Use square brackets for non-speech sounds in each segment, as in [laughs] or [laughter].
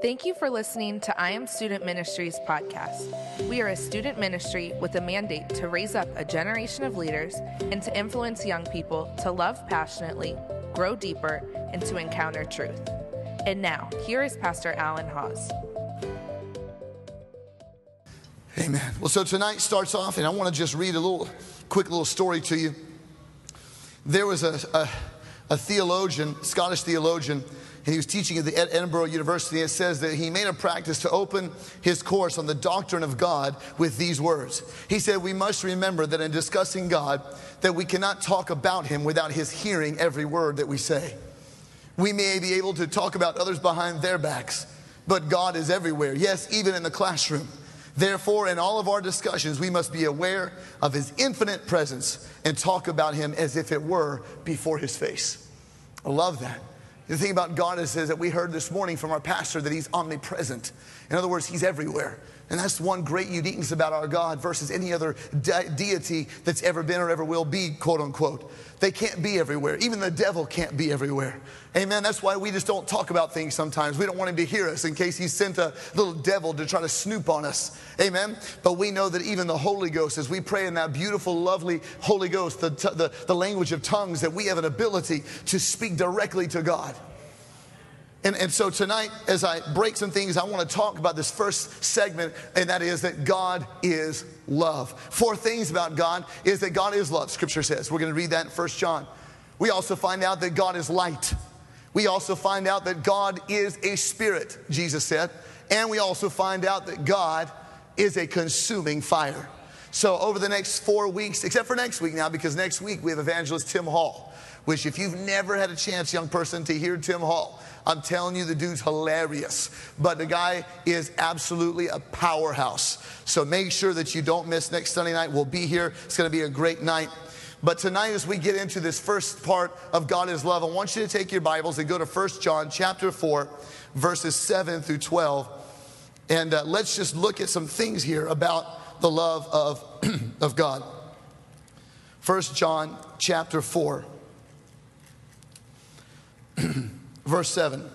Thank you for listening to I Am Student Ministries podcast. We are a student ministry with a mandate to raise up a generation of leaders and to influence young people to love passionately, grow deeper, and to encounter truth. And now, here is Pastor Allen Hawes. Amen. Well, so tonight starts off, and I want to just read a little quick little story to you. There was a, a, a theologian, Scottish theologian, and he was teaching at the Edinburgh University. It says that he made a practice to open his course on the doctrine of God with these words. He said, "We must remember that in discussing God, that we cannot talk about Him without His hearing every word that we say." We may be able to talk about others behind their backs, but God is everywhere. Yes, even in the classroom. Therefore, in all of our discussions, we must be aware of His infinite presence and talk about Him as if it were before His face. I love that. The thing about God is, is that we heard this morning from our pastor that He's omnipresent. In other words, He's everywhere. And that's one great uniqueness about our God versus any other de- deity that's ever been or ever will be, quote unquote. They can't be everywhere. Even the devil can't be everywhere. Amen. That's why we just don't talk about things sometimes. We don't want him to hear us in case he sent a little devil to try to snoop on us. Amen. But we know that even the Holy Ghost, as we pray in that beautiful, lovely Holy Ghost, the, the, the language of tongues, that we have an ability to speak directly to God. And, and so tonight, as I break some things, I want to talk about this first segment, and that is that God is love. Four things about God is that God is love, scripture says. We're going to read that in 1 John. We also find out that God is light. We also find out that God is a spirit, Jesus said. And we also find out that God is a consuming fire. So, over the next four weeks, except for next week now, because next week we have evangelist Tim Hall, which, if you've never had a chance, young person, to hear Tim Hall, I'm telling you, the dude's hilarious. But the guy is absolutely a powerhouse. So make sure that you don't miss next Sunday night. We'll be here. It's going to be a great night. But tonight, as we get into this first part of God is love, I want you to take your Bibles and go to 1 John chapter 4, verses 7 through 12. And uh, let's just look at some things here about the love of, [clears throat] of God. 1 John chapter 4. [clears throat] verse 7.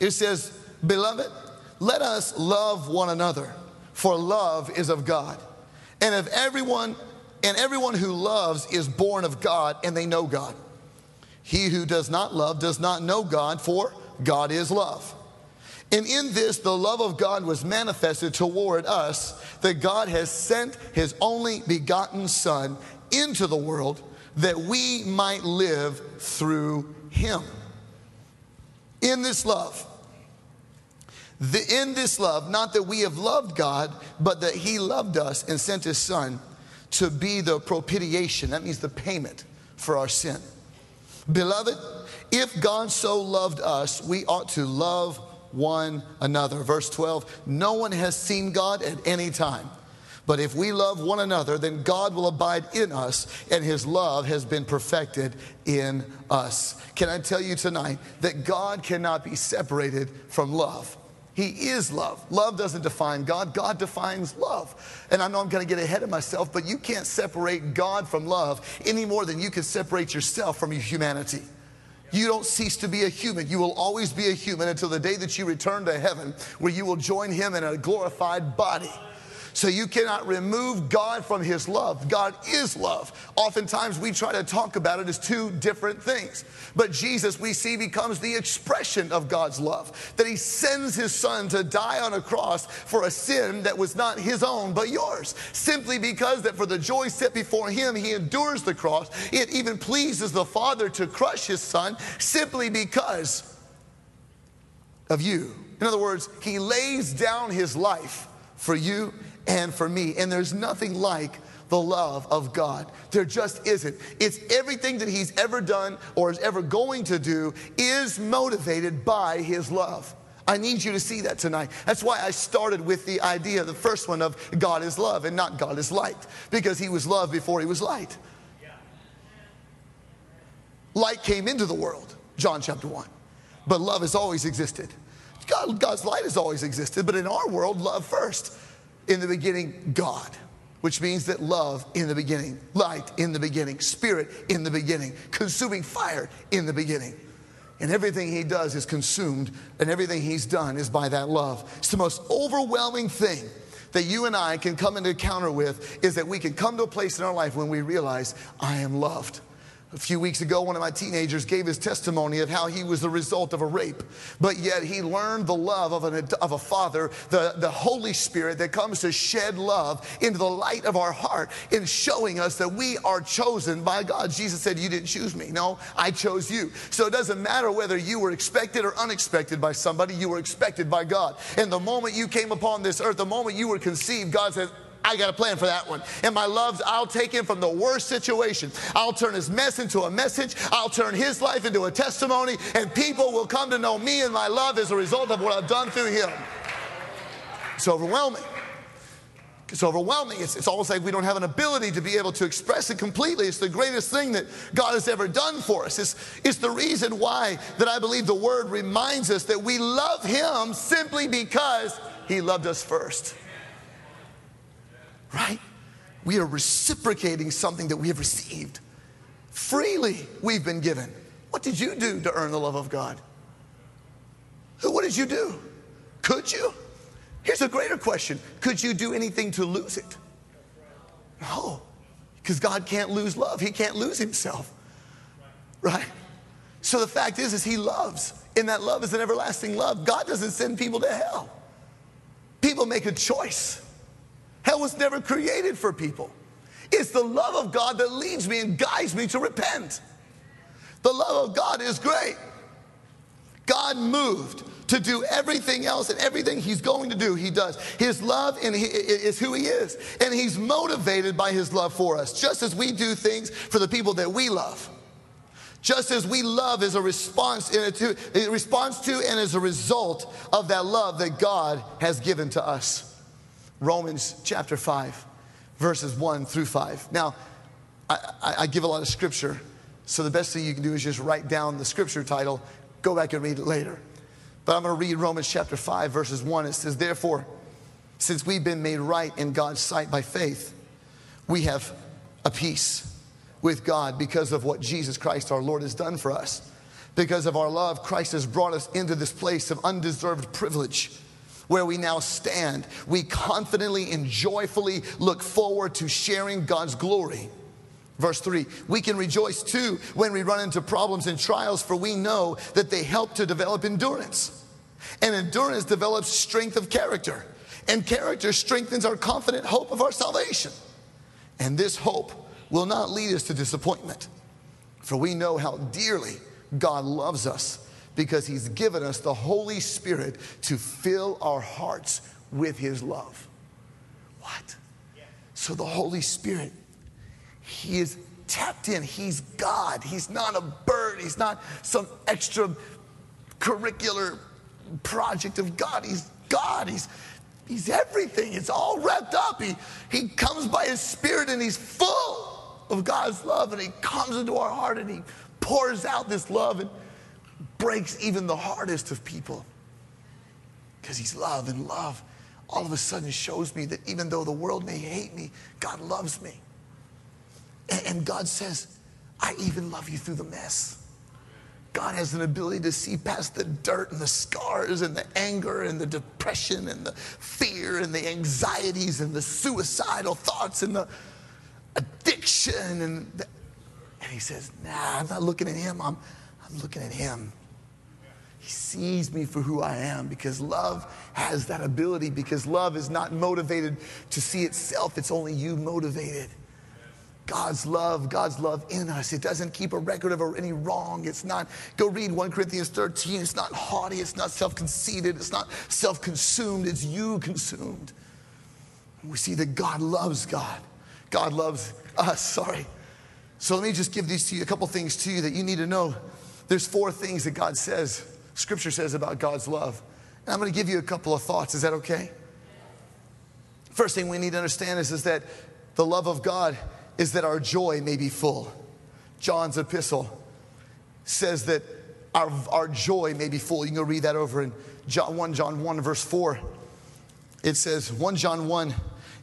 It says, Beloved, let us love one another, for love is of God. And if everyone and everyone who loves is born of God, and they know God. He who does not love does not know God, for God is love. And in this, the love of God was manifested toward us, that God has sent his only begotten Son into the world that we might live through him in this love. The, in this love, not that we have loved God, but that He loved us and sent His Son to be the propitiation. That means the payment for our sin. Beloved, if God so loved us, we ought to love one another. Verse 12 No one has seen God at any time. But if we love one another, then God will abide in us, and his love has been perfected in us. Can I tell you tonight that God cannot be separated from love? He is love. Love doesn't define God, God defines love. And I know I'm going to get ahead of myself, but you can't separate God from love any more than you can separate yourself from your humanity. You don't cease to be a human. You will always be a human until the day that you return to heaven, where you will join Him in a glorified body. So you cannot remove God from His love. God is love. Oftentimes we try to talk about it as two different things. But Jesus, we see, becomes the expression of God's love. That He sends His Son to die on a cross for a sin that was not His own, but yours. Simply because that for the joy set before Him, He endures the cross. It even pleases the Father to crush His Son simply because of you. In other words, He lays down His life for you and for me. And there's nothing like the love of God. There just isn't. It's everything that He's ever done or is ever going to do is motivated by His love. I need you to see that tonight. That's why I started with the idea, the first one of God is love and not God is light, because He was love before He was light. Light came into the world, John chapter 1, but love has always existed. God, God's light has always existed, but in our world, love first. In the beginning, God, which means that love in the beginning, light in the beginning, spirit in the beginning, consuming fire in the beginning. And everything he does is consumed, and everything he's done is by that love. It's the most overwhelming thing that you and I can come into encounter with is that we can come to a place in our life when we realize, I am loved. A few weeks ago, one of my teenagers gave his testimony of how he was the result of a rape, but yet he learned the love of, an, of a father, the, the Holy Spirit that comes to shed love into the light of our heart in showing us that we are chosen by God. Jesus said, You didn't choose me. No, I chose you. So it doesn't matter whether you were expected or unexpected by somebody, you were expected by God. And the moment you came upon this earth, the moment you were conceived, God says, I got a plan for that one. And my loves, I'll take him from the worst situation. I'll turn his mess into a message. I'll turn his life into a testimony, and people will come to know me and my love as a result of what I've done through him. It's overwhelming. It's overwhelming. It's, it's almost like we don't have an ability to be able to express it completely. It's the greatest thing that God has ever done for us. It's, it's the reason why that I believe the word reminds us that we love him simply because he loved us first right? We are reciprocating something that we have received. Freely we've been given. What did you do to earn the love of God? What did you do? Could you? Here's a greater question Could you do anything to lose it? No, because God can't lose love. He can't lose himself, right? So the fact is, is he loves, and that love is an everlasting love. God doesn't send people to hell. People make a choice. Hell was never created for people. It's the love of God that leads me and guides me to repent. The love of God is great. God moved to do everything else and everything he's going to do, he does. His love and is who he is. And he's motivated by his love for us, just as we do things for the people that we love. Just as we love is a response, to, a response to and as a result of that love that God has given to us. Romans chapter 5, verses 1 through 5. Now, I, I, give a lot of scripture, so the best thing you can do is just write down the scripture title, go back and read it later. But I'm going to read Romans chapter 5, verses 1. It says, Therefore, since we've been made right in God's sight by faith, we have a peace with God because of what Jesus Christ our Lord has done for us. Because of our love, Christ has brought us into this place of undeserved privilege where we now stand, we confidently and joyfully look forward to sharing God's glory. Verse 3 We can rejoice too when we run into problems and trials, for we know that they help to develop endurance. And endurance develops strength of character, and character strengthens our confident hope of our salvation. And this hope will not lead us to disappointment, for we know how dearly God loves us because He's given us the Holy Spirit to fill our hearts with His love. What? So the Holy Spirit, He is tapped in. He's God. He's not a bird. He's not some extra curricular project of God. He's God. He's He's everything. It's all wrapped up. He, he comes by His Spirit and He's full of God's love and He comes into our heart and He pours out this love. And breaks even the hardest of people because he's love and love all of a sudden shows me that even though the world may hate me god loves me and, and god says i even love you through the mess God has an ability to see past the dirt and the scars and the anger and the depression and the fear and the anxieties and the suicidal thoughts and the addiction. And, the, and he says, Nah, I'm not looking at him. I'm, I'm looking at him. He sees me for who I am because love has that ability, because love is not motivated to see itself, it's only you motivated. God's love, God's love in us. It doesn't keep a record of any wrong. It's not, go read 1 Corinthians 13. It's not haughty. It's not self conceited. It's not self consumed. It's you consumed. We see that God loves God. God loves us, sorry. So let me just give these to you, a couple things to you that you need to know. There's four things that God says Scripture says about God's love. And I'm going to give you a couple of thoughts. Is that okay? First thing we need to understand is, is that the love of God is that our joy may be full. John's epistle says that our, our joy may be full. You can go read that over in John 1 John 1 verse 4. It says 1 John 1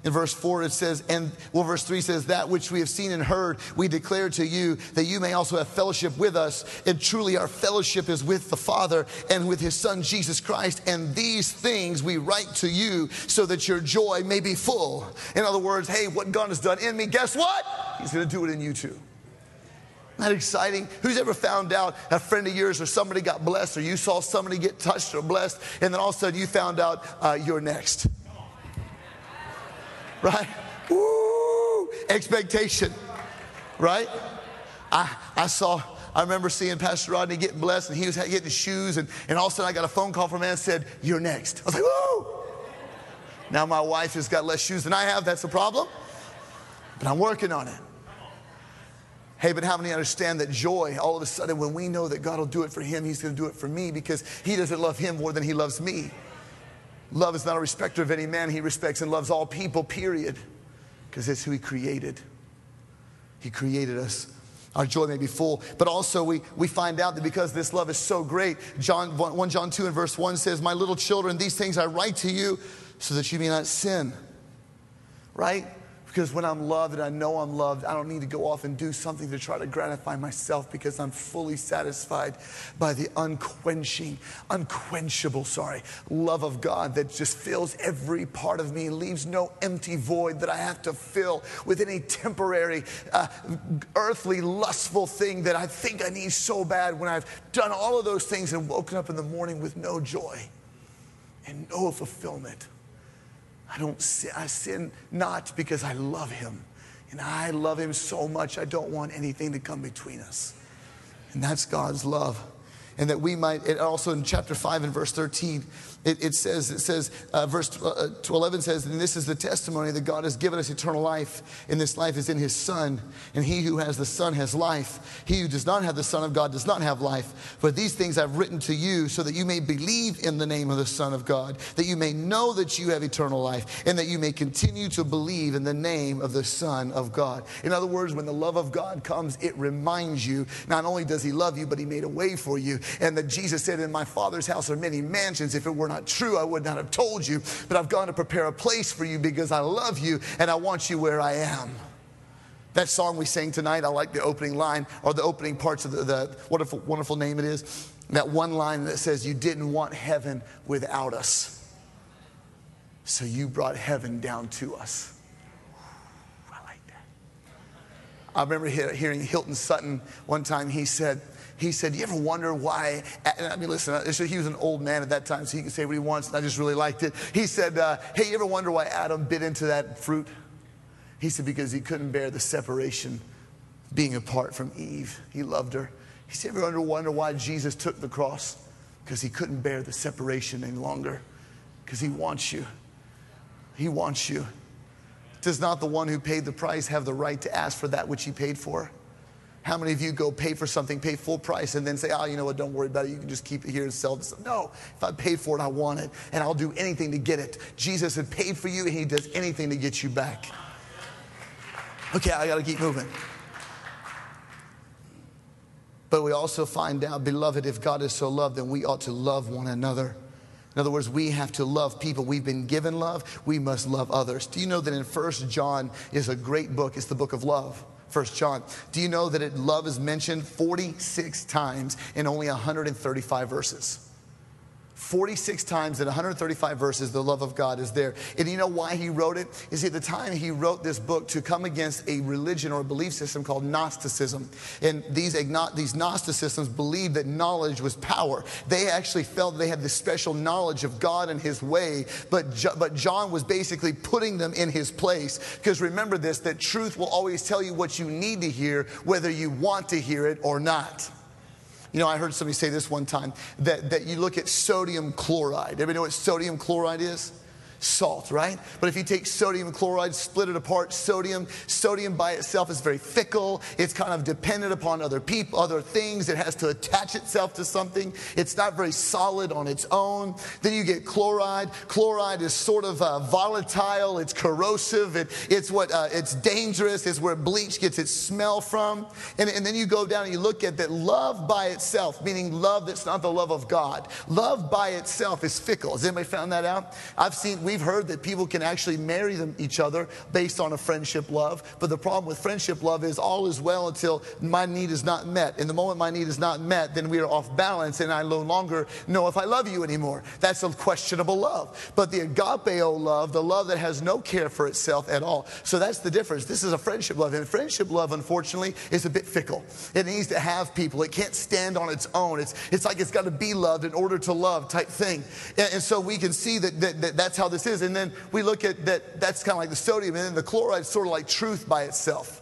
in verse 4, it says, and well, verse 3 says, That which we have seen and heard, we declare to you, that you may also have fellowship with us. And truly, our fellowship is with the Father and with his Son, Jesus Christ. And these things we write to you so that your joy may be full. In other words, hey, what God has done in me, guess what? He's going to do it in you too. That exciting? Who's ever found out a friend of yours or somebody got blessed or you saw somebody get touched or blessed and then all of a sudden you found out uh, you're next? Right? Woo! Expectation, right? I, I saw, I remember seeing Pastor Rodney getting blessed and he was getting shoes, and, and all of a sudden I got a phone call from a man said, You're next. I was like, Woo! Now my wife has got less shoes than I have, that's a problem, but I'm working on it. Hey, but how many understand that joy, all of a sudden, when we know that God will do it for him, he's going to do it for me because he doesn't love him more than he loves me. Love is not a respecter of any man. He respects and loves all people, period. Because it's who He created. He created us. Our joy may be full. But also, we, we find out that because this love is so great, John 1 John 2 and verse 1 says, My little children, these things I write to you so that you may not sin. Right? Because when I'm loved and I know I'm loved, I don't need to go off and do something to try to gratify myself because I'm fully satisfied by the unquenching, unquenchable, sorry, love of God that just fills every part of me, leaves no empty void that I have to fill with any temporary, uh, earthly, lustful thing that I think I need so bad when I've done all of those things and woken up in the morning with no joy and no fulfillment. I don't sin, I sin not because I love him. And I love him so much, I don't want anything to come between us. And that's God's love. And that we might, and also in chapter 5 and verse 13, it, it says, it says, uh, verse uh, 11 says, and this is the testimony that God has given us eternal life, and this life is in his Son. And he who has the Son has life. He who does not have the Son of God does not have life. But these things I've written to you so that you may believe in the name of the Son of God, that you may know that you have eternal life, and that you may continue to believe in the name of the Son of God. In other words, when the love of God comes, it reminds you not only does he love you, but he made a way for you. And that Jesus said, In my Father's house are many mansions. If it were not not true, I would not have told you. But I've gone to prepare a place for you because I love you and I want you where I am. That song we sang tonight, I like the opening line or the opening parts of the, the wonderful, wonderful name it is. That one line that says, You didn't want heaven without us. So you brought heaven down to us. I like that. I remember hearing Hilton Sutton one time, he said, he said, You ever wonder why? I mean, listen, he was an old man at that time, so he can say what he wants, and I just really liked it. He said, uh, Hey, you ever wonder why Adam bit into that fruit? He said, Because he couldn't bear the separation being apart from Eve. He loved her. He said, Ever wonder why Jesus took the cross? Because he couldn't bear the separation any longer. Because he wants you. He wants you. Does not the one who paid the price have the right to ask for that which he paid for? How many of you go pay for something, pay full price, and then say, oh, you know what, don't worry about it. You can just keep it here and sell this? No, if I paid for it, I want it, and I'll do anything to get it. Jesus had paid for you, and he does anything to get you back. Okay, I got to keep moving. But we also find out, beloved, if God is so loved, then we ought to love one another. In other words, we have to love people. We've been given love. We must love others. Do you know that in First John is a great book? It's the book of love. First John. Do you know that it, love is mentioned 46 times in only 135 verses? 46 times in 135 verses, the love of God is there. And you know why he wrote it? Is at the time he wrote this book to come against a religion or a belief system called Gnosticism. And these, these Gnosticisms believed that knowledge was power. They actually felt they had this special knowledge of God and his way, but, but John was basically putting them in his place. Because remember this, that truth will always tell you what you need to hear, whether you want to hear it or not. You know, I heard somebody say this one time that, that you look at sodium chloride. Everybody know what sodium chloride is? Salt, right? But if you take sodium chloride, split it apart, sodium, sodium by itself is very fickle. It's kind of dependent upon other people, other things. It has to attach itself to something. It's not very solid on its own. Then you get chloride. Chloride is sort of uh, volatile. It's corrosive. It, it's what uh, it's dangerous. It's where bleach gets its smell from. And, and then you go down and you look at that love by itself, meaning love that's not the love of God. Love by itself is fickle. Has anybody found that out? I've seen we've heard that people can actually marry them, each other based on a friendship love. But the problem with friendship love is all is well until my need is not met. And the moment my need is not met, then we are off balance and I no longer know if I love you anymore. That's a questionable love. But the agapeo love, the love that has no care for itself at all. So that's the difference. This is a friendship love. And friendship love, unfortunately, is a bit fickle. It needs to have people. It can't stand on its own. It's, it's like it's got to be loved in order to love type thing. And, and so we can see that, that, that that's how this is. And then we look at that, that's kind of like the sodium, and then the chloride is sort of like truth by itself.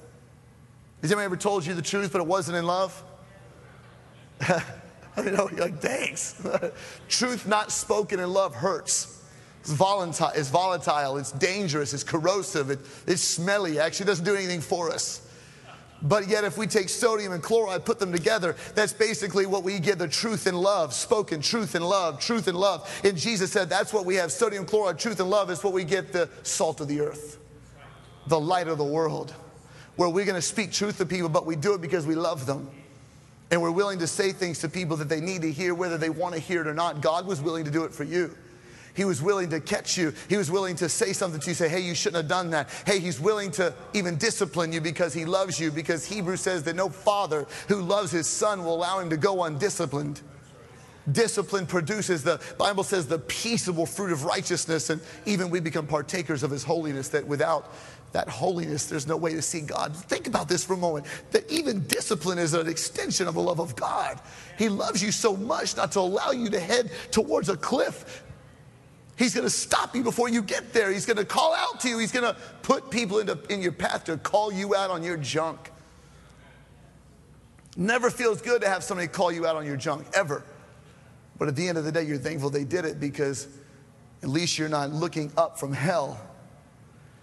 Has anyone ever told you the truth, but it wasn't in love? [laughs] I mean, oh, you're like, thanks. [laughs] truth not spoken in love hurts. It's volatile, it's, volatile, it's dangerous, it's corrosive, it, it's smelly, it actually doesn't do anything for us. But yet, if we take sodium and chloride, put them together, that's basically what we get the truth and love, spoken truth and love, truth and love. And Jesus said that's what we have sodium, chloride, truth and love is what we get the salt of the earth, the light of the world, where we're going to speak truth to people, but we do it because we love them. And we're willing to say things to people that they need to hear, whether they want to hear it or not. God was willing to do it for you. He was willing to catch you. He was willing to say something to you, say, hey, you shouldn't have done that. Hey, he's willing to even discipline you because he loves you, because Hebrews says that no father who loves his son will allow him to go undisciplined. Discipline produces the Bible says the peaceable fruit of righteousness, and even we become partakers of his holiness, that without that holiness, there's no way to see God. Think about this for a moment that even discipline is an extension of the love of God. He loves you so much not to allow you to head towards a cliff He's going to stop you before you get there. He's going to call out to you. He's going to put people into, in your path to call you out on your junk. Never feels good to have somebody call you out on your junk, ever. But at the end of the day, you're thankful they did it because at least you're not looking up from hell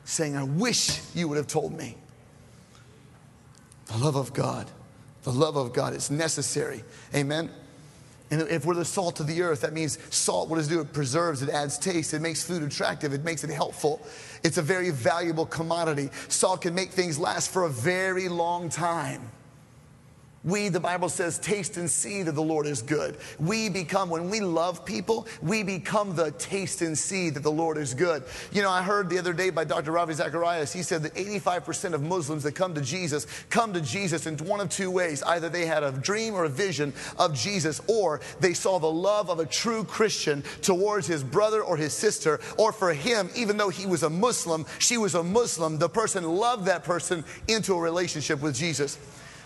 saying, I wish you would have told me. The love of God, the love of God is necessary. Amen. And if we're the salt of the earth, that means salt, what does it do? It preserves, it adds taste, it makes food attractive, it makes it helpful. It's a very valuable commodity. Salt can make things last for a very long time. We, the Bible says, taste and see that the Lord is good. We become, when we love people, we become the taste and see that the Lord is good. You know, I heard the other day by Dr. Ravi Zacharias, he said that 85% of Muslims that come to Jesus come to Jesus in one of two ways. Either they had a dream or a vision of Jesus, or they saw the love of a true Christian towards his brother or his sister, or for him, even though he was a Muslim, she was a Muslim, the person loved that person into a relationship with Jesus.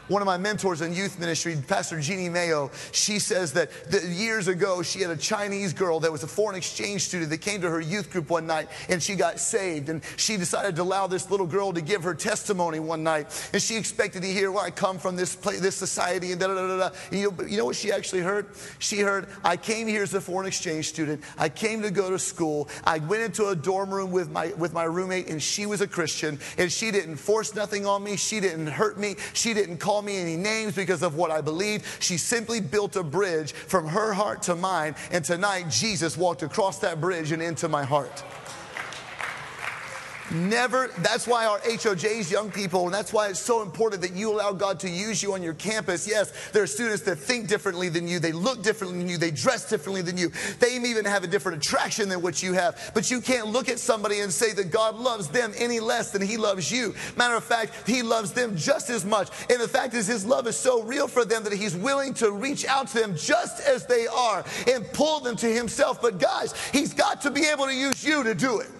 One of my mentors in youth ministry, Pastor Jeanne Mayo, she says that, years ago she had a Chinese girl that was a foreign exchange student that came to her youth group one night and she got saved. And she decided to allow this little girl to give her testimony one night. And she expected to hear, well, I come from this place, this society, and da da da da. And you, know, you know what she actually heard? She heard, I came here as a foreign exchange student. I came to go to school. I went into a dorm room with my, with my roommate, and she was a Christian. And she didn't force nothing on me. She didn't hurt me. She didn't call call me any names because of what I believe. She simply built a bridge from her heart to mine. And tonight, Jesus walked across that bridge and into my heart. Never, that's why our HOJs, young people, and that's why it's so important that you allow God to use you on your campus. Yes, there are students that think differently than you, they look differently than you, they dress differently than you, they may even have a different attraction than what you have. But you can't look at somebody and say that God loves them any less than He loves you. Matter of fact, He loves them just as much. And the fact is, His love is so real for them that He's willing to reach out to them just as they are and pull them to Himself. But guys, He's got to be able to use you to do it.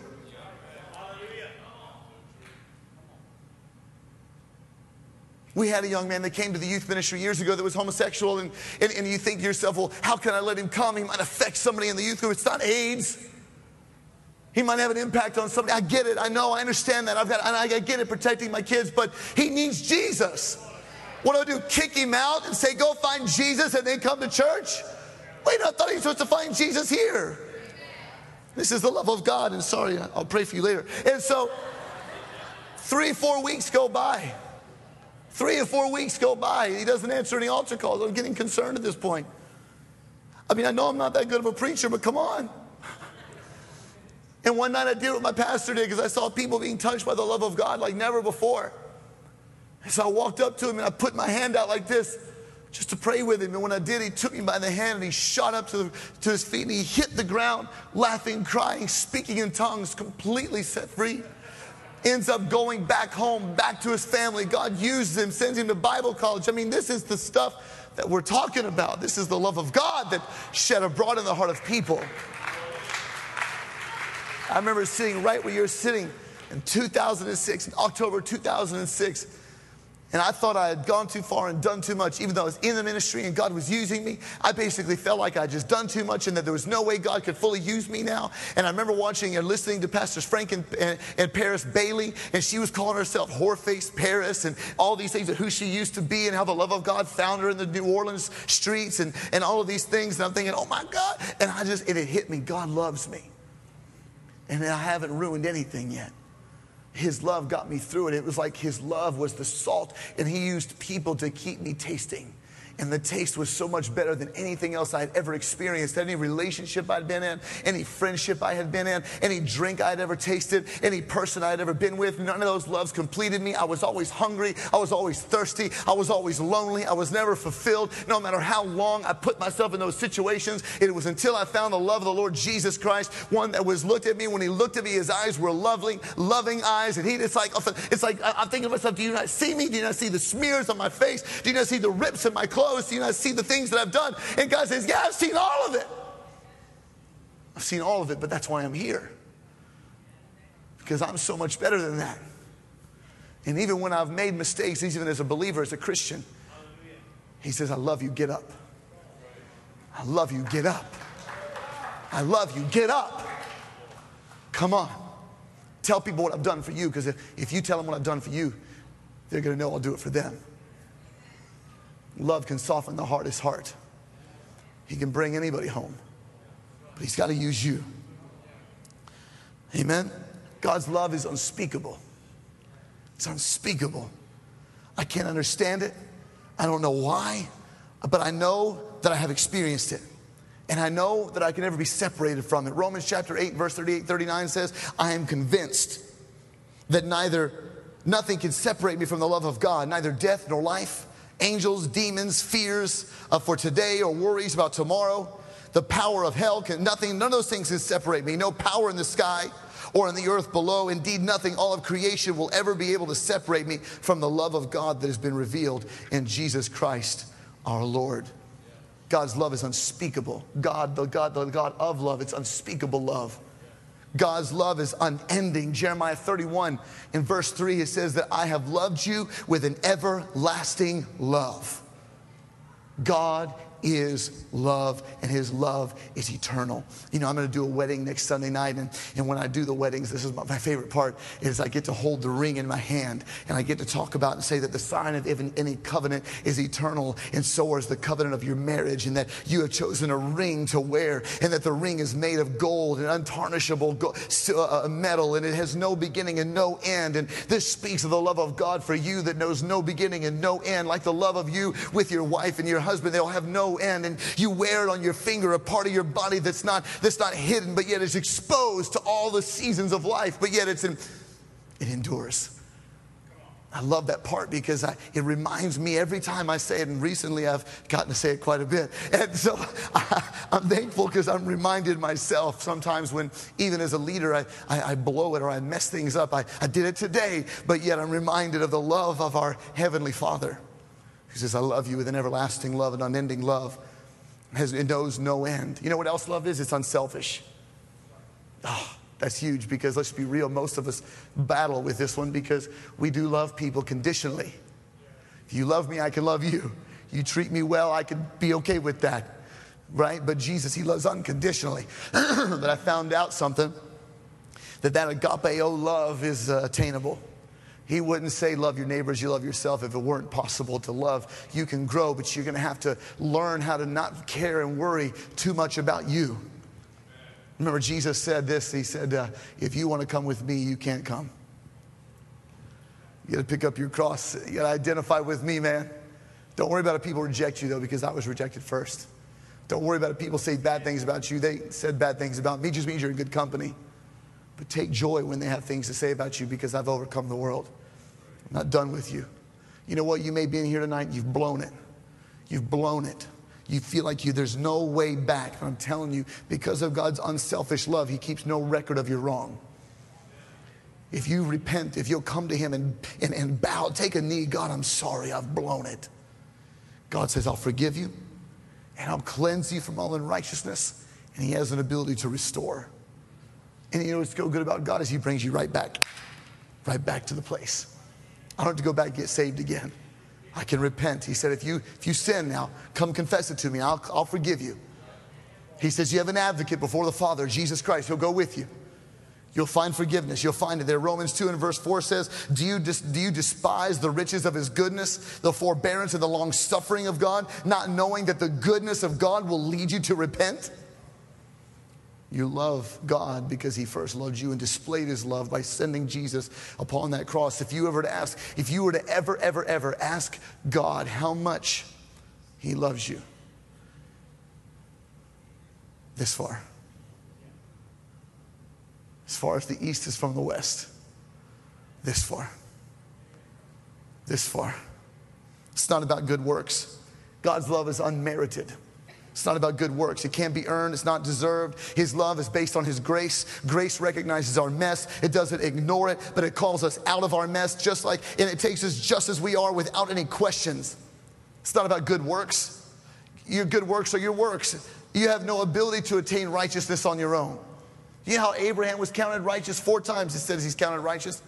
We had a young man that came to the youth ministry years ago that was homosexual, and, and, and you think to yourself, well, how can I let him come? He might affect somebody in the youth group. It's not AIDS. He might have an impact on somebody. I get it. I know. I understand that. I've got, I get it, protecting my kids, but he needs Jesus. What do I do? Kick him out and say, go find Jesus and then come to church? Wait, I thought he was supposed to find Jesus here. This is the love of God. And sorry, I'll pray for you later. And so, three, four weeks go by. Three or four weeks go by. He doesn't answer any altar calls. I'm getting concerned at this point. I mean, I know I'm not that good of a preacher, but come on. And one night I did what my pastor did because I saw people being touched by the love of God like never before. And so I walked up to him and I put my hand out like this just to pray with him. And when I did, he took me by the hand and he shot up to, the, to his feet and he hit the ground, laughing, crying, speaking in tongues, completely set free. Ends up going back home, back to his family. God uses him, sends him to Bible college. I mean, this is the stuff that we're talking about. This is the love of God that shed abroad in the heart of people. I remember sitting right where you're sitting in 2006, in October 2006 and I thought I had gone too far and done too much, even though I was in the ministry and God was using me. I basically felt like I'd just done too much and that there was no way God could fully use me now. And I remember watching and listening to Pastors Frank and, and, and Paris Bailey, and she was calling herself whore-faced Paris and all these things of who she used to be and how the love of God found her in the New Orleans streets and, and all of these things. And I'm thinking, oh my God. And I just, and it hit me. God loves me. And I haven't ruined anything yet his love got me through it. It was like his love was the salt, and he used people to keep me tasting. And the taste was so much better than anything else I had ever experienced. Any relationship I'd been in, any friendship I had been in, any drink I'd ever tasted, any person I'd ever been with. None of those loves completed me. I was always hungry. I was always thirsty. I was always lonely. I was never fulfilled. No matter how long I put myself in those situations, it was until I found the love of the Lord Jesus Christ, one that was looked at me. When he looked at me, his eyes were loving, loving eyes. And he, it's like, it's like I'm thinking to myself, do you not see me? Do you not see the smears on my face? Do you not see the rips in my clothes? Close, you I see the things that I've done. And God says, Yeah, I've seen all of it. I've seen all of it, but that's why I'm here. Because I'm so much better than that. And even when I've made mistakes, even as a believer, as a Christian, He says, I love you, get up. I love you, get up. I love you, get up. Come on. Tell people what I've done for you, because if, if you tell them what I've done for you, they're going to know I'll do it for them. Love can soften the hardest heart. He can bring anybody home, but He's got to use you. Amen? God's love is unspeakable. It's unspeakable. I can't understand it. I don't know why, but I know that I have experienced it. And I know that I can never be separated from it. Romans chapter 8, verse 38, 39 says, I am convinced that neither, nothing can separate me from the love of God, neither death nor life angels, demons, fears uh, for today or worries about tomorrow. The power of hell can nothing, none of those things can separate me. No power in the sky or in the earth below. Indeed, nothing, all of creation will ever be able to separate me from the love of God that has been revealed in Jesus Christ our Lord. God's love is unspeakable. God, the God, the God of love, it's unspeakable love. God's love is unending. Jeremiah 31 in verse 3, it says that I have loved you with an everlasting love. God is love, and his love is eternal. You know, I'm going to do a wedding next Sunday night, and, and when I do the weddings, this is my, my, favorite part, is I get to hold the ring in my hand, and I get to talk about and say that the sign of even any covenant is eternal, and so is the covenant of your marriage, and that you have chosen a ring to wear, and that the ring is made of gold and untarnishable gold, uh, uh, metal, and it has no beginning and no end. And this speaks of the love of God for you that knows no beginning and no end, like the love of you with your wife and your husband. They'll have no end and you wear it on your finger, a part of your body that's not, that's not hidden, but yet it's exposed to all the seasons of life, but yet it's in, it endures. I love that part because I, it reminds me every time I say it, and recently I've gotten to say it quite a bit. And so [laughs] I, am thankful because I'm reminded myself sometimes when, even as a leader, I, I, I blow it or I mess things up. I, I did it today, but yet I'm reminded of the love of our Heavenly Father. He says, I love you with an everlasting love, an unending love. Has, It knows no end. You know what else love is? It's unselfish. Oh, that's huge because let's be real, most of us battle with this one because we do love people conditionally. If you love me, I can love you. You treat me well, I can be okay with that. Right? But Jesus, he loves unconditionally. [clears throat] but I found out something that that agapeo love is uh, attainable. He wouldn't say, Love your neighbors, you love yourself if it weren't possible to love. You can grow, but you're going to have to learn how to not care and worry too much about you. Remember, Jesus said this He said, uh, If you want to come with me, you can't come. You got to pick up your cross. You got to identify with me, man. Don't worry about if people reject you, though, because I was rejected first. Don't worry about if people say bad things about you. They said bad things about me, just means you're in good company. But take joy when they have things to say about you because I've overcome the world. I'm not done with you. You know what? You may be in here tonight, you've blown it. You've blown it. You feel like you there's no way back. I'm telling you, because of God's unselfish love, He keeps no record of your wrong. If you repent, if you'll come to Him and, and, and bow, take a knee, God, I'm sorry, I've blown it. God says, I'll forgive you and I'll cleanse you from all unrighteousness. And He has an ability to restore. And you know what's so good about God is He brings you right back, right back to the place. I don't have to go back and get saved again. I can repent. He said, if you, if you sin now, come confess it to me. I'll, I'll forgive you. He says, You have an advocate before the Father, Jesus Christ. He'll go with you. You'll find forgiveness. You'll find it there. Romans 2 and verse 4 says, do you, dis- do you despise the riches of his goodness, the forbearance and the long suffering of God, not knowing that the goodness of God will lead you to repent? You love God because He first loved you and displayed His love by sending Jesus upon that cross. If you ever to ask, if you were to ever, ever, ever ask God how much He loves you, this far, as far as the east is from the west, this far, this far. It's not about good works. God's love is unmerited. It's not about good works. It can't be earned. It's not deserved. His love is based on His grace. Grace recognizes our mess. It doesn't ignore it, but it calls us out of our mess just like, and it takes us just as we are without any questions. It's not about good works. Your good works are your works. You have no ability to attain righteousness on your own. You know how Abraham was counted righteous? Four times it says he's counted righteous.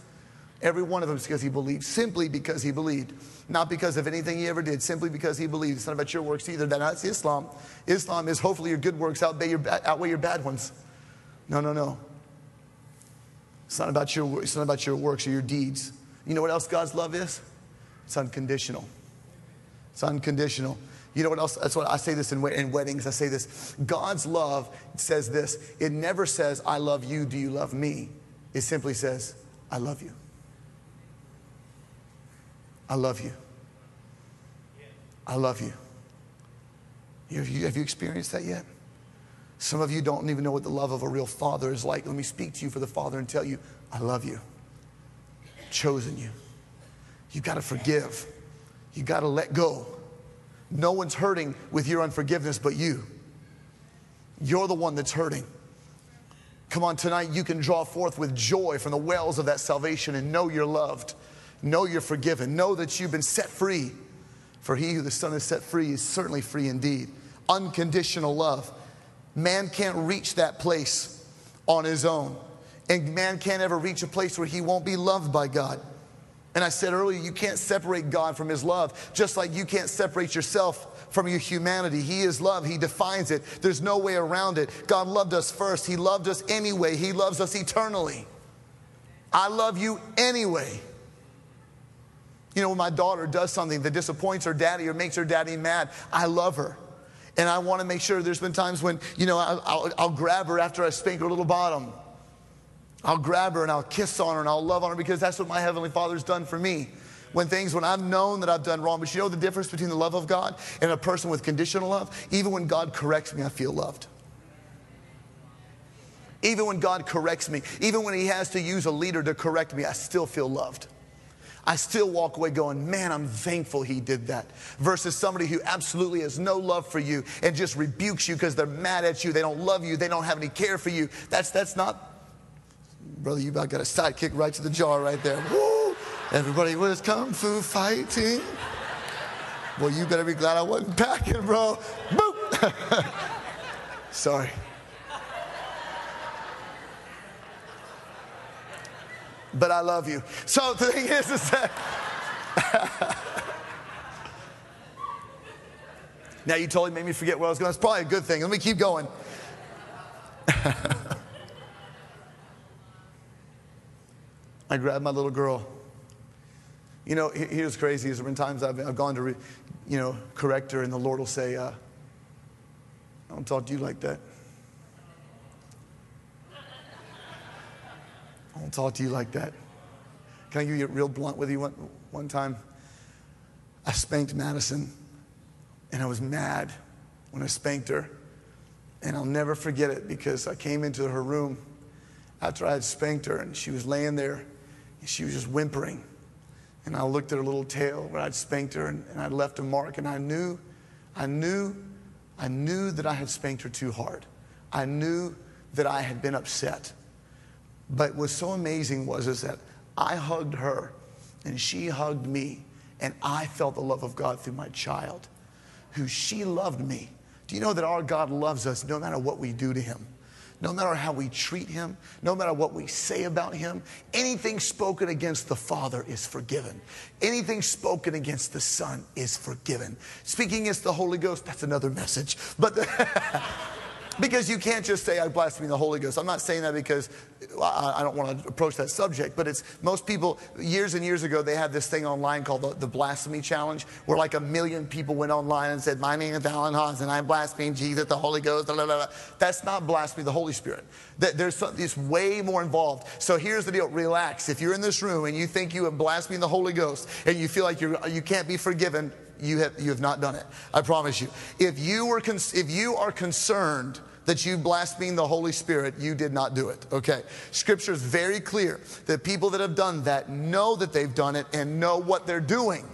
Every one of them is because he believed, simply because he believed. Not because of anything he ever did, simply because he believed. It's not about your works either. That's Islam. Islam is hopefully your good works outweigh your, outweigh your bad ones. No, no, no. It's not, about your, it's not about your works or your deeds. You know what else God's love is? It's unconditional. It's unconditional. You know what else? That's what I say this in, in weddings. I say this. God's love says this. It never says, I love you, do you love me? It simply says, I love you. I love you. I love you. Have you, have you experienced that yet? Some of you don't even know what the love of a real father is like. Let me speak to you for the father and tell you, I love you. chosen you. You've got to forgive. You've got to let go. No one's hurting with your unforgiveness but you. You're the one that's hurting. Come on, tonight you can draw forth with joy from the wells of that salvation and know you're loved. Know you're forgiven. Know that you've been set free. For he who the Son has set free is certainly free indeed. Unconditional love. Man can't reach that place on his own. And man can't ever reach a place where he won't be loved by God. And I said earlier, you can't separate God from his love, just like you can't separate yourself from your humanity. He is love, he defines it. There's no way around it. God loved us first, he loved us anyway, he loves us eternally. I love you anyway. You know, when my daughter does something that disappoints her daddy or makes her daddy mad, I love her. And I want to make sure there's been times when, you know, I'll, I'll, I'll grab her after I spank her little bottom. I'll grab her and I'll kiss on her and I'll love on her because that's what my Heavenly Father's done for me. When things, when I've known that I've done wrong, but you know the difference between the love of God and a person with conditional love? Even when God corrects me, I feel loved. Even when God corrects me, even when He has to use a leader to correct me, I still feel loved. I still walk away going, man, I'm thankful he did that. Versus somebody who absolutely has no love for you and just rebukes you because they're mad at you, they don't love you, they don't have any care for you. That's, that's not, brother, you about got a sidekick right to the jaw right there. Woo! Everybody was kung fu fighting. Well, you better be glad I wasn't packing, bro. Boop! [laughs] Sorry. But I love you. So the thing is, is that. [laughs] now you totally made me forget where I was going. It's probably a good thing. Let me keep going. [laughs] I grabbed my little girl. You know, here's crazy. There's been times I've, I've gone to, re, you know, correct her, and the Lord will say, uh, "I don't talk to you like that." Don't talk to you like that. Can I a real blunt with you one, one time? I spanked Madison, and I was mad when I spanked her. And I'll never forget it because I came into her room after I had spanked her, and she was laying there, and she was just whimpering. And I looked at her little tail where I'd spanked her, and, and I'd left a mark, and I knew, I knew, I knew that I had spanked her too hard. I knew that I had been upset. But what's so amazing was is that I hugged her, and she hugged me, and I felt the love of God through my child, who she loved me. Do you know that our God loves us no matter what we do to him? no matter how we treat him, no matter what we say about him, anything spoken against the Father is forgiven. Anything spoken against the Son is forgiven. Speaking against the Holy Ghost, that's another message. But the [laughs] Because you can't just say, I blaspheme the Holy Ghost. I'm not saying that because I, don't want to approach that subject, but it's most people, years and years ago, they had this thing online called the, the Blasphemy Challenge, where like a million people went online and said, My name is Allen Hawes, and I blaspheme Jesus, the Holy Ghost. Blah, blah, blah. That's not blasphemy the Holy Spirit. There's something, it's way more involved. So here's the deal relax. If you're in this room and you think you have blasphemed the Holy Ghost and you feel like you're, you can't be forgiven, you have, you have not done it. I promise you. If you, were con- if you are concerned that you blasphemed the Holy Spirit, you did not do it. Okay. Scripture is very clear that people that have done that know that they've done it and know what they're doing,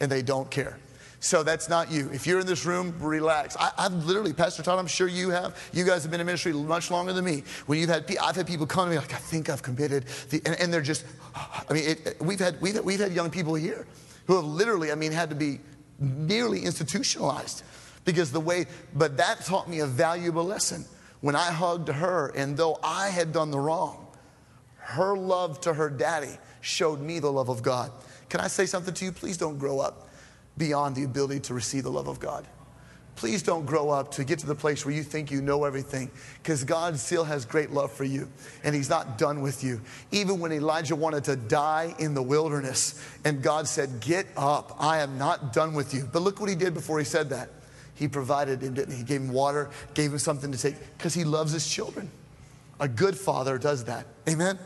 and they don't care. So that's not you. If you're in this room, relax. I, have literally, Pastor Todd, I'm sure you have. You guys have been in ministry much longer than me. When you've had, I've had people come to me like, I think I've committed, the, and, and, they're just, I mean, it, we've had we've, we've had young people here who have literally, I mean, had to be nearly institutionalized because the way, but that taught me a valuable lesson. When I hugged her, and though I had done the wrong, her love to her daddy showed me the love of God. Can I say something to you? Please don't grow up beyond the ability to receive the love of God. Please don't grow up to get to the place where you think you know everything because God still has great love for you and He's not done with you. Even when Elijah wanted to die in the wilderness and God said, Get up, I am not done with you. But look what He did before He said that. He provided him, didn't he? He gave him water, gave him something to take because He loves His children. A good father does that. Amen?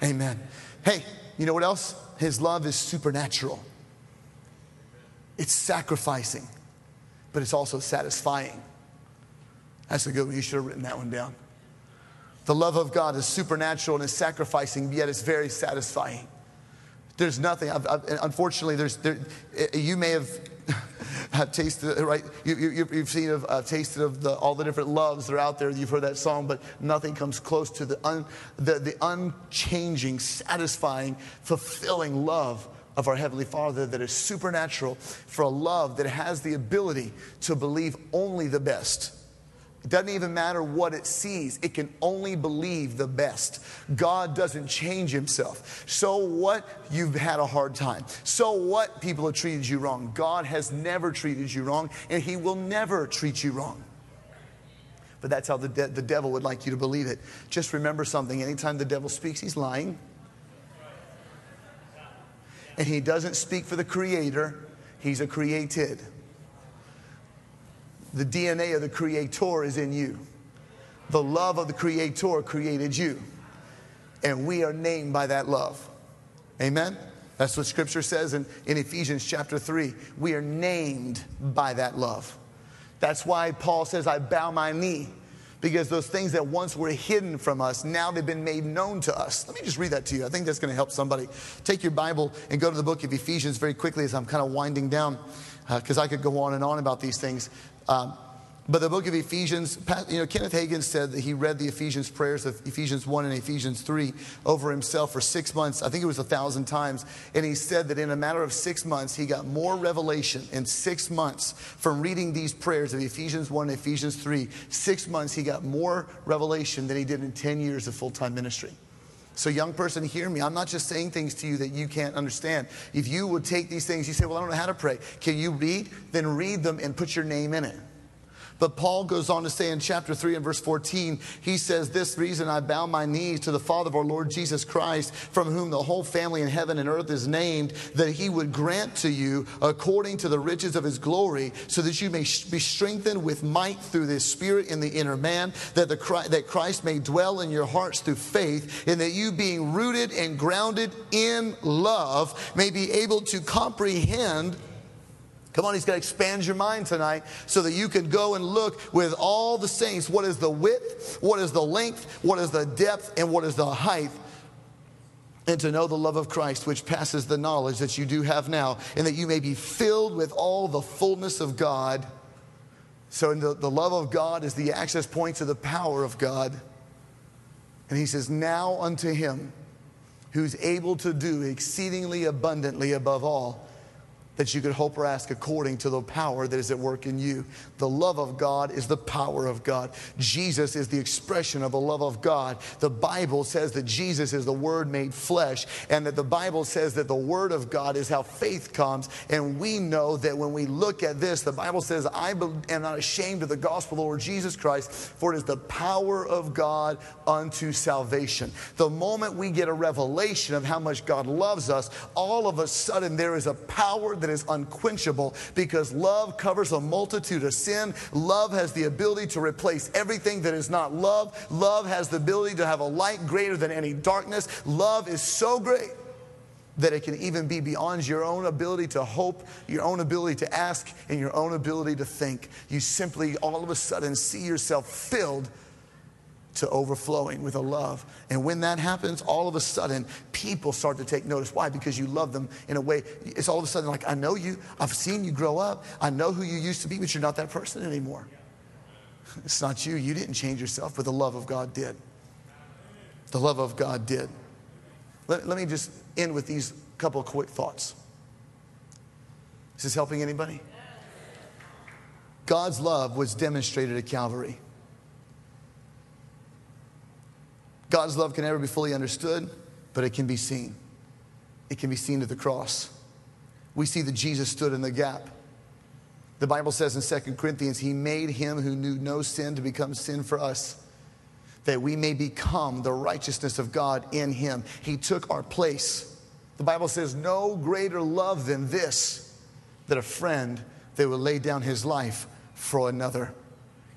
Amen. Hey, you know what else? His love is supernatural. It's sacrificing but it's also satisfying. That's a good one. You should have written that one down. The love of God is supernatural and is sacrificing, yet it's very satisfying. There's nothing. I've, I've, unfortunately, there's there, you may have [laughs] have tasted right. You, have seen of uh, tasted of the, all the different loves that are out there. You've heard that song, but nothing comes close to the un, the, the unchanging, satisfying, fulfilling love of our Heavenly Father that is supernatural, for a love that has the ability to believe only the best. It doesn't even matter what it sees, it can only believe the best. God doesn't change himself. So what? You've had a hard time. So what? People have treated you wrong. God has never treated you wrong, and he will never treat you wrong. But that's how the, de- the devil would like you to believe it. Just remember something anytime the devil speaks, he's lying and he doesn't speak for the creator, he's a created. The DNA of the creator is in you. The love of the creator created you. And we are named by that love. Amen? That's what scripture says in, in Ephesians chapter 3. We are named by that love. That's why Paul says, I bow my knee because those things that once were hidden from us, now they've been made known to us. Let me just read that to you. I think that's going to help somebody. Take your Bible and go to the book of Ephesians very quickly as I'm kind of winding down, because uh, I could go on and on about these things. Um, but the book of Ephesians, you know, Kenneth Hagin said that he read the Ephesians prayers of Ephesians 1 and Ephesians 3 over himself for six months. I think it was a thousand times. And he said that in a matter of six months, he got more revelation in six months from reading these prayers of Ephesians 1 and Ephesians 3. Six months, he got more revelation than he did in 10 years of full time ministry. So, young person, hear me. I'm not just saying things to you that you can't understand. If you would take these things, you say, Well, I don't know how to pray. Can you read? Then read them and put your name in it. But Paul goes on to say in chapter 3 and verse 14, he says, This reason I bow my knees to the Father of our Lord Jesus Christ, from whom the whole family in heaven and earth is named, that he would grant to you according to the riches of his glory, so that you may be strengthened with might through this Spirit in the inner man, that, the, that Christ may dwell in your hearts through faith, and that you being rooted and grounded in love may be able to comprehend Come on, he's going to expand your mind tonight so that you can go and look with all the saints what is the width, what is the length, what is the depth, and what is the height. And to know the love of Christ, which passes the knowledge that you do have now, and that you may be filled with all the fullness of God. So, the, the love of God is the access point to the power of God. And he says, Now unto him who's able to do exceedingly abundantly above all that you could hope or ask according to the power that is at work in you. The love of God is the power of God. Jesus is the expression of the love of God. The Bible says that Jesus is the Word made flesh, and that the Bible says that the Word of God is how faith comes. And we know that when we look at this, the Bible says, I am not ashamed of the gospel of the Lord Jesus Christ, for it is the power of God unto salvation. The moment we get a revelation of how much God loves us, all of a sudden there is a power that is unquenchable because love covers a multitude of sin. Love has the ability to replace everything that is not love. Love has the ability to have a light greater than any darkness. Love is so great that it can even be beyond your own ability to hope, your own ability to ask, and your own ability to think. You simply all of a sudden see yourself filled to overflowing with a love. And when that happens, all of a sudden, people start to take notice. Why? Because you love them in a way. It's all of a sudden like, I know you. I've seen you grow up. I know who you used to be, but you're not that person anymore. [laughs] It's not you. You didn't change yourself, but the love of God did. The love of God did. Let, let me just end with these couple of quick thoughts. Is this helping anybody? God's love was demonstrated at Calvary. God's love can never be fully understood, but it can be seen. It can be seen at the cross. We see that Jesus stood in the gap. The Bible says in 2 Corinthians, He made him who knew no sin to become sin for us, that we may become the righteousness of God in Him. He took our place. The Bible says, No greater love than this, that a friend that would lay down his life for another.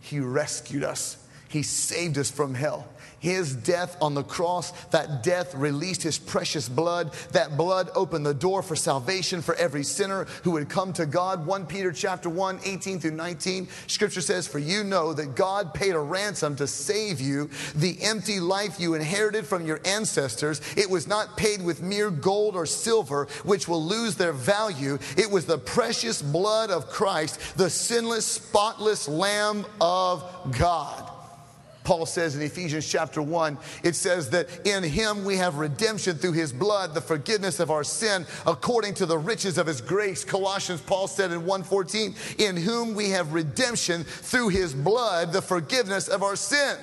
He rescued us, He saved us from hell. His death on the cross, that death released his precious blood. That blood opened the door for salvation for every sinner who would come to God. 1 Peter chapter 1, 18 through 19. Scripture says, For you know that God paid a ransom to save you, the empty life you inherited from your ancestors. It was not paid with mere gold or silver, which will lose their value. It was the precious blood of Christ, the sinless, spotless Lamb of God. Paul says in Ephesians chapter 1, it says that in him we have redemption through his blood, the forgiveness of our sin according to the riches of his grace. Colossians, Paul said in 1:14, in whom we have redemption through his blood, the forgiveness of our sin.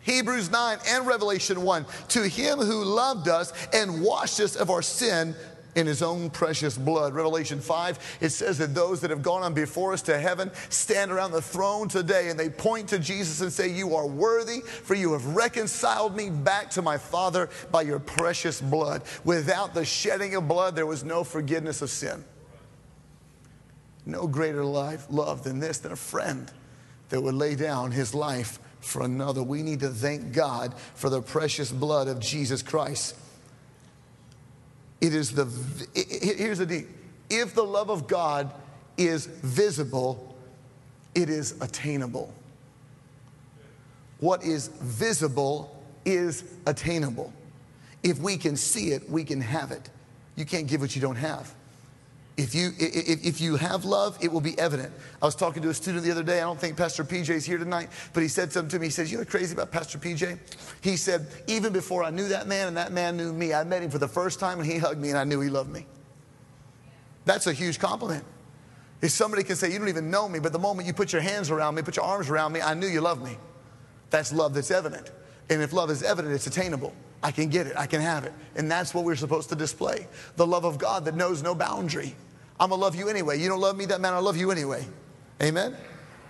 Hebrews 9 and Revelation 1. To him who loved us and washed us of our sin in his own precious blood. Revelation 5, it says that those that have gone on before us to heaven stand around the throne today and they point to Jesus and say, You are worthy, for you have reconciled me back to my Father by your precious blood. Without the shedding of blood, there was no forgiveness of sin. No greater life, love than this, than a friend that would lay down his life for another. We need to thank God for the precious blood of Jesus Christ. It is the, here's the deal. If the love of God is visible, it is attainable. What is visible is attainable. If we can see it, we can have it. You can't give what you don't have. If you, if, if you have love, it will be evident. I was talking to a student the other day. I don't think Pastor PJ is here tonight, but he said something to me. He says, You know crazy about Pastor PJ? He said, Even before I knew that man and that man knew me, I met him for the first time and he hugged me and I knew he loved me. That's a huge compliment. If somebody can say, You don't even know me, but the moment you put your hands around me, put your arms around me, I knew you loved me. That's love that's evident. And if love is evident, it's attainable. I can get it, I can have it. And that's what we're supposed to display the love of God that knows no boundary. I'm gonna love you anyway. You don't love me, that man, I love you anyway. Amen?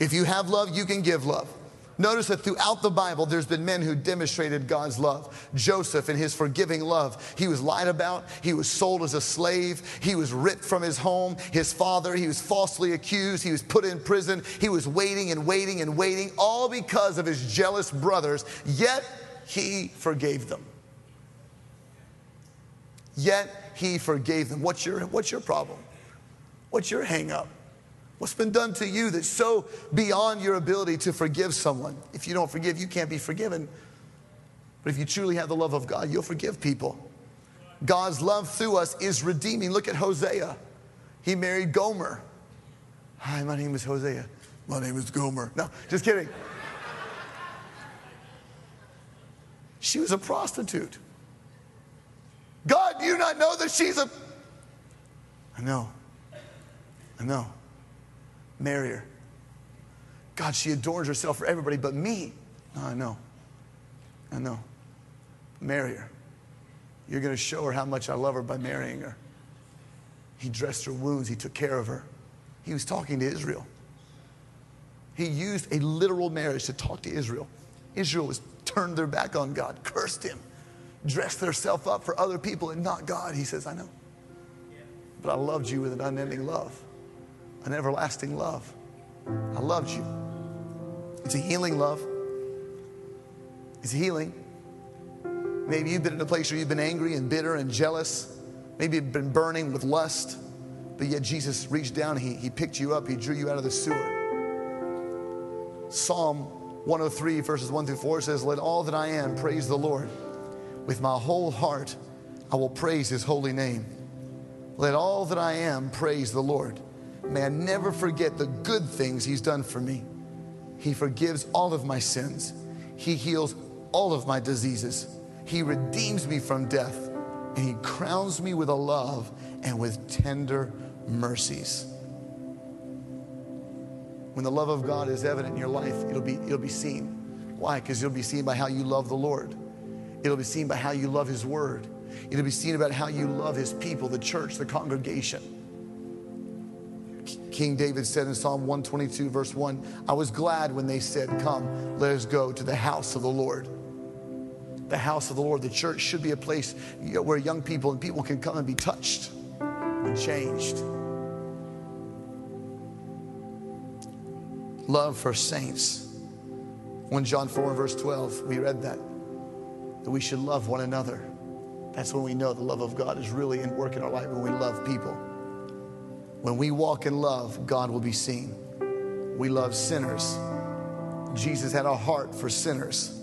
If you have love, you can give love. Notice that throughout the Bible, there's been men who demonstrated God's love. Joseph, and his forgiving love, he was lied about, he was sold as a slave, he was ripped from his home, his father, he was falsely accused, he was put in prison, he was waiting and waiting and waiting, all because of his jealous brothers, yet he forgave them. Yet he forgave them. What's your, what's your problem? What's your hang up? What's been done to you that's so beyond your ability to forgive someone? If you don't forgive, you can't be forgiven. But if you truly have the love of God, you'll forgive people. God's love through us is redeeming. Look at Hosea. He married Gomer. Hi, my name is Hosea. My name is Gomer. No, just kidding. She was a prostitute. God, do you not know that she's a. I know. I know marry her. God, she adorns herself for everybody but me. No, I know. I know. Marry her. You're going to show her how much I love her by marrying her. He dressed her wounds, he took care of her. He was talking to Israel. He used a literal marriage to talk to Israel. Israel was turned their back on God, cursed him, dressed themselves up for other people and not God. He says, I know. But I loved you with an unending love an everlasting love. I loved you. It's a healing love. It's healing. Maybe you've been in a place where you've been angry and bitter and jealous. Maybe you've been burning with lust, but yet Jesus reached down, he, he picked you up, He drew you out of the sewer. Psalm 103, verses 1 through 4 says, Let all that I am praise the Lord. With my whole heart, I will praise His holy name. Let all that I am praise the Lord. May I never forget the good things He's done for me. He forgives all of my sins, He heals all of my diseases, He redeems me from death, and He crowns me with a love and with tender mercies. When the love of God is evident in your life, it'll be, it'll be seen. Why? Because it'll be seen by how you love the Lord. It'll be seen by how you love His Word. It'll be seen about how you love His people, the church, the congregation. King David said in Psalm 122, verse 1, I was glad when they said, Come, let us go to the house of the Lord. The house of the Lord, the church should be a place where young people and people can come and be touched and changed. Love for saints. 1 John 4 verse 12, we read that. That we should love one another. That's when we know the love of God is really in work in our life when we love people. When we walk in love, God will be seen. We love sinners. Jesus had a heart for sinners.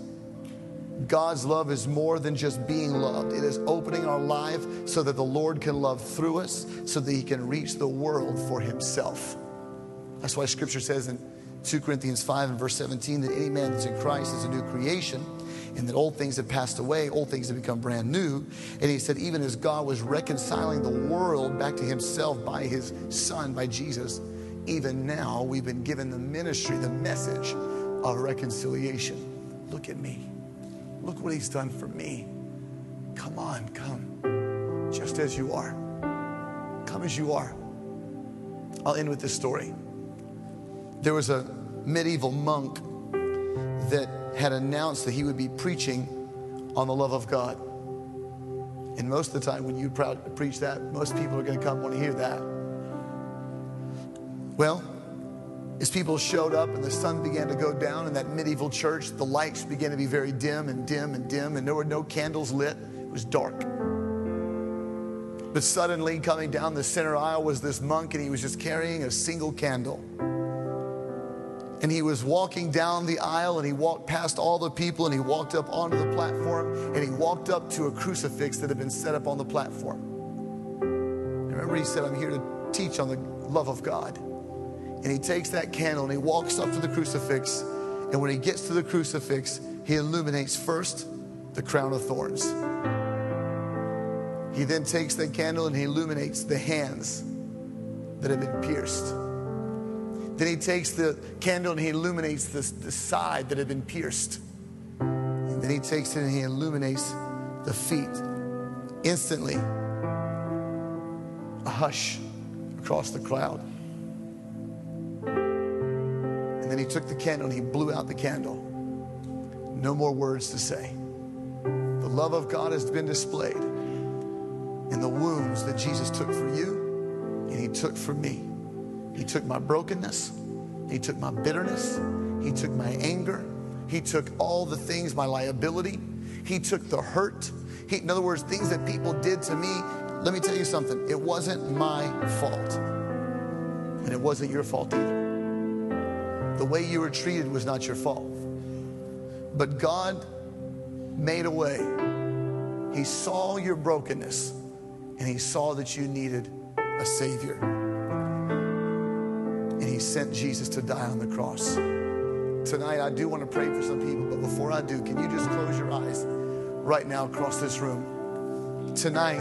God's love is more than just being loved. It is opening our life so that the Lord can love through us, so that He can reach the world for Himself. That's why Scripture says in 2 Corinthians 5 and verse 17 that any man that's in Christ is a new creation and that old things have passed away, old things have become brand new. And he said, even as God was reconciling the world back to himself by his son, by Jesus, even now we've been given the ministry, the message of reconciliation. Look at me. Look what he's done for me. Come on, come. Just as you are. Come as you are. I'll end with this story. There was a medieval monk that had announced that he would be preaching on the love of God. And most of the time, when you preach that, most people are going to come want to hear that. Well, as people showed up and the sun began to go down in that medieval church, the lights began to be very dim and dim and dim, and there were no candles lit. It was dark. But suddenly, coming down the center aisle was this monk, and he was just carrying a single candle and he was walking down the aisle and he walked past all the people and he walked up onto the platform and he walked up to a crucifix that had been set up on the platform. remember, he said, I'm here to teach on the love of God. And he takes that candle and he walks up to the crucifix. And when he gets to the crucifix, he illuminates first the crown of thorns. He then takes that candle and he illuminates the hands that have been pierced. Then he takes the candle and he illuminates the, the side that had been pierced. And then he takes it and he illuminates the feet. Instantly, a hush across the crowd. And then he took the candle and he blew out the candle. No more words to say. The love of God has been displayed in the wounds that Jesus took for you and he took for me. He took my brokenness, he took my bitterness, he took my anger, he took all the things, my liability, he took the hurt. He, in other words, things that people did to me. Let me tell you something. It wasn't my fault. And it wasn't your fault either. The way you were treated was not your fault. But God made a way. He saw your brokenness and He saw that you needed a Savior. He sent Jesus to die on the cross. Tonight, I do want to pray for some people, but before I do, can you just close your eyes right now across this room? Tonight,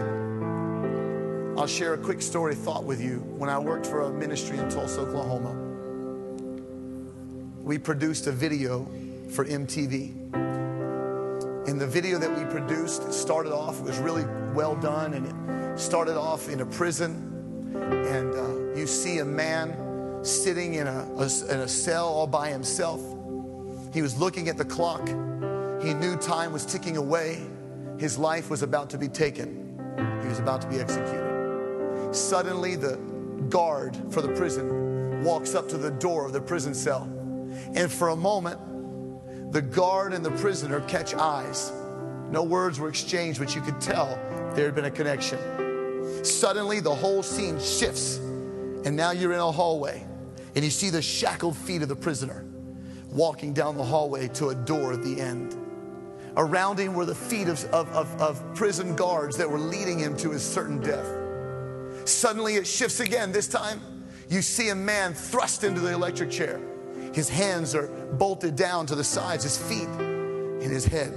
I'll share a quick story thought with you. When I worked for a ministry in Tulsa, Oklahoma, we produced a video for MTV. And the video that we produced started off, it was really well done, and it started off in a prison. And uh, you see a man sitting in a, a, in a cell all by himself. He was looking at the clock. He knew time was ticking away. His life was about to be taken, he was about to be executed. Suddenly, the guard for the prison walks up to the door of the prison cell. And for a moment, the guard and the prisoner catch eyes. No words were exchanged, but you could tell there had been a connection. Suddenly, the whole scene shifts, and now you're in a hallway, and you see the shackled feet of the prisoner walking down the hallway to a door at the end. Around him were the feet of, of, of, of prison guards that were leading him to his certain death. Suddenly, it shifts again. This time, you see a man thrust into the electric chair. His hands are bolted down to the sides, his feet and his head.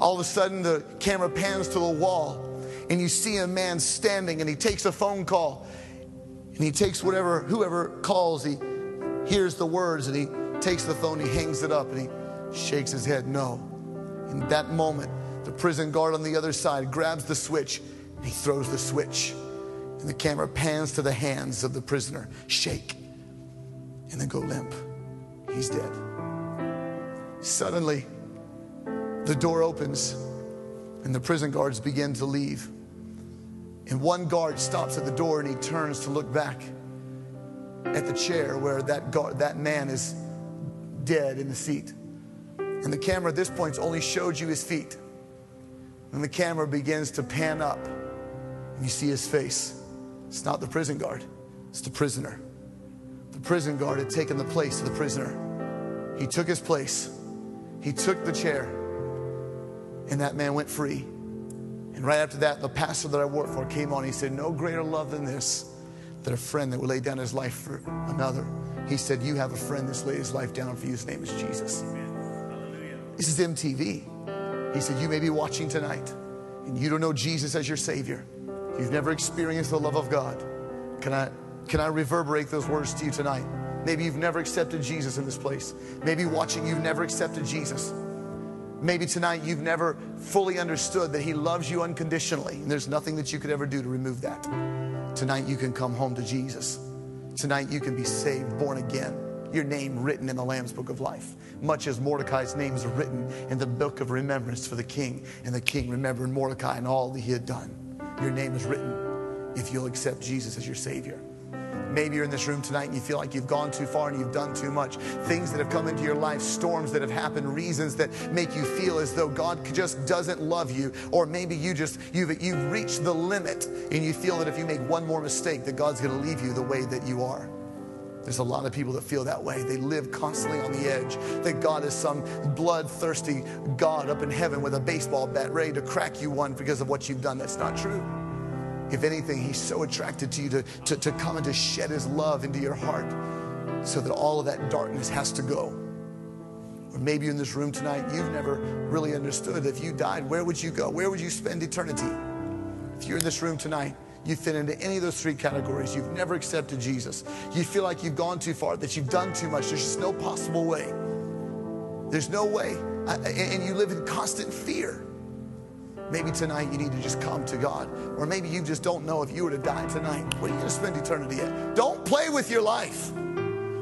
All of a sudden, the camera pans to the wall, and you see a man standing, and he takes a phone call, and he takes whatever, whoever calls, he hears the words, and he takes the phone, he hangs it up, and he shakes his head no. In that moment, the prison guard on the other side grabs the switch, and he throws the switch. And the camera pans to the hands of the prisoner, shake, and then go limp. He's dead. Suddenly, the door opens and the prison guards begin to leave. And one guard stops at the door and he turns to look back at the chair where that, guard, that man is dead in the seat. And the camera at this point only showed you his feet. And the camera begins to pan up and you see his face. It's not the prison guard, it's the prisoner. The prison guard had taken the place of the prisoner. He took his place, he took the chair, and that man went free. And right after that, the pastor that I worked for came on. He said, No greater love than this, that a friend that would lay down his life for another. He said, You have a friend that's laid his life down for you. His name is Jesus. Hallelujah. This is MTV. He said, You may be watching tonight, and you don't know Jesus as your Savior. You've never experienced the love of God. Can I, can I reverberate those words to you tonight? Maybe you've never accepted Jesus in this place. Maybe watching, you've never accepted Jesus. Maybe tonight you've never fully understood that He loves you unconditionally, and there's nothing that you could ever do to remove that. Tonight you can come home to Jesus. Tonight you can be saved, born again, your name written in the Lamb's Book of Life, much as Mordecai's name is written in the book of remembrance for the king, and the king remembered Mordecai and all that he had done. Your name is written if you'll accept Jesus as your Savior. Maybe you're in this room tonight and you feel like you've gone too far and you've done too much. Things that have come into your life, storms that have happened, reasons that make you feel as though God just doesn't love you. Or maybe you just, you've, you've reached the limit and you feel that if you make one more mistake, that God's going to leave you the way that you are. There's a lot of people that feel that way. They live constantly on the edge. That God is some bloodthirsty God up in heaven with a baseball bat ready to crack you one because of what you've done. That's not true. If anything, He's so attracted to you to, to, to come and to shed His love into your heart so that all of that darkness has to go. Or maybe in this room tonight, you've never really understood if you died, where would you go? Where would you spend eternity? If you're in this room tonight, you fit into any of those three categories. You've never accepted Jesus. You feel like you've gone too far, that you've done too much. There's just no possible way. There's no way. And you live in constant fear. Maybe tonight you need to just come to God. Or maybe you just don't know if you were to die tonight, where are you going to spend eternity at? Don't play with your life.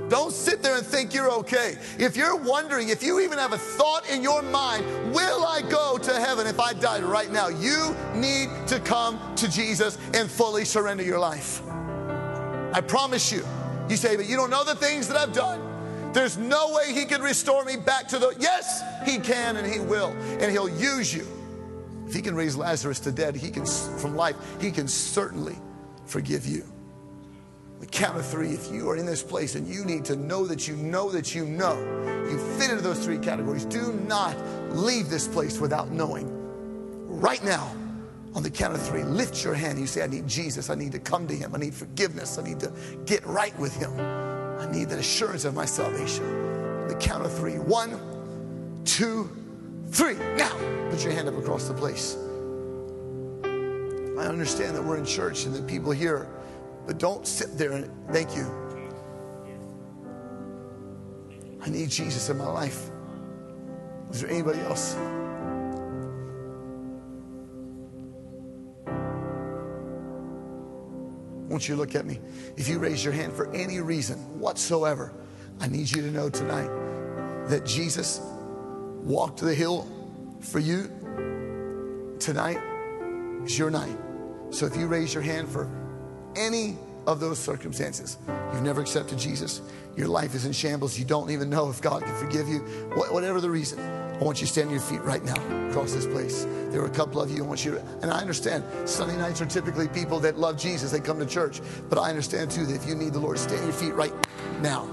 Don't sit there and think you're okay. If you're wondering, if you even have a thought in your mind, will I go to heaven if I died right now? You need to come to Jesus and fully surrender your life. I promise you. You say, but you don't know the things that I've done. There's no way he can restore me back to the. Yes, he can and he will. And he'll use you. If he can raise Lazarus to dead, he can from life, he can certainly forgive you. The count of three, if you are in this place and you need to know that you know that you know, you fit into those three categories. Do not leave this place without knowing. Right now, on the count of three, lift your hand. You say, I need Jesus. I need to come to him. I need forgiveness. I need to get right with him. I need the assurance of my salvation. On the count of three. One, two, three. Now, put your hand up across the place. I understand that we're in church and that people here but don't sit there and thank you. I need Jesus in my life. Is there anybody else? Won't you look at me? If you raise your hand for any reason whatsoever, I need you to know tonight that Jesus walked the hill for you. Tonight is your night. So if you raise your hand for any of those circumstances. You've never accepted Jesus. Your life is in shambles. You don't even know if God can forgive you. Whatever the reason, I want you to stand on your feet right now across this place. There are a couple of you. I want you to, and I understand Sunday nights are typically people that love Jesus. They come to church. But I understand too that if you need the Lord, stand on your feet right now.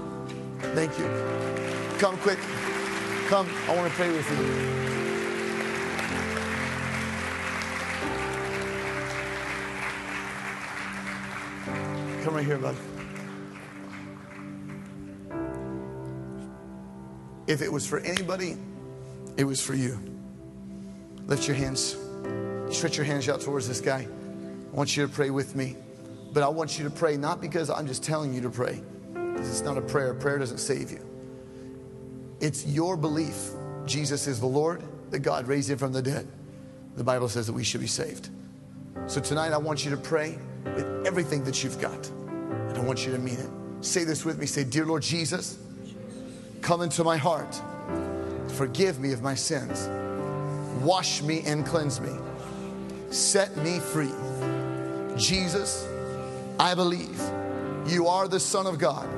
Thank you. Come quick. Come. I want to pray with you. Come right here, bud. If it was for anybody, it was for you. Lift your hands. Stretch your hands out towards this guy. I want you to pray with me. But I want you to pray not because I'm just telling you to pray. Because it's not a prayer. Prayer doesn't save you. It's your belief Jesus is the Lord, that God raised him from the dead. The Bible says that we should be saved. So tonight I want you to pray with everything that you've got. And I want you to mean it. Say this with me. Say, Dear Lord Jesus, come into my heart. Forgive me of my sins. Wash me and cleanse me. Set me free. Jesus, I believe you are the Son of God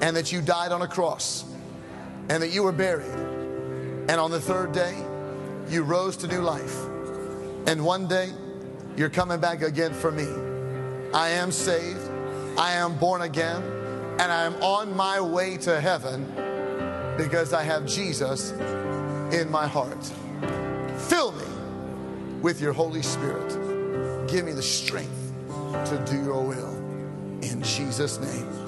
and that you died on a cross and that you were buried. And on the third day, you rose to new life. And one day, you're coming back again for me. I am saved. I am born again. And I am on my way to heaven because I have Jesus in my heart. Fill me with your Holy Spirit. Give me the strength to do your will. In Jesus' name.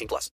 18 plus.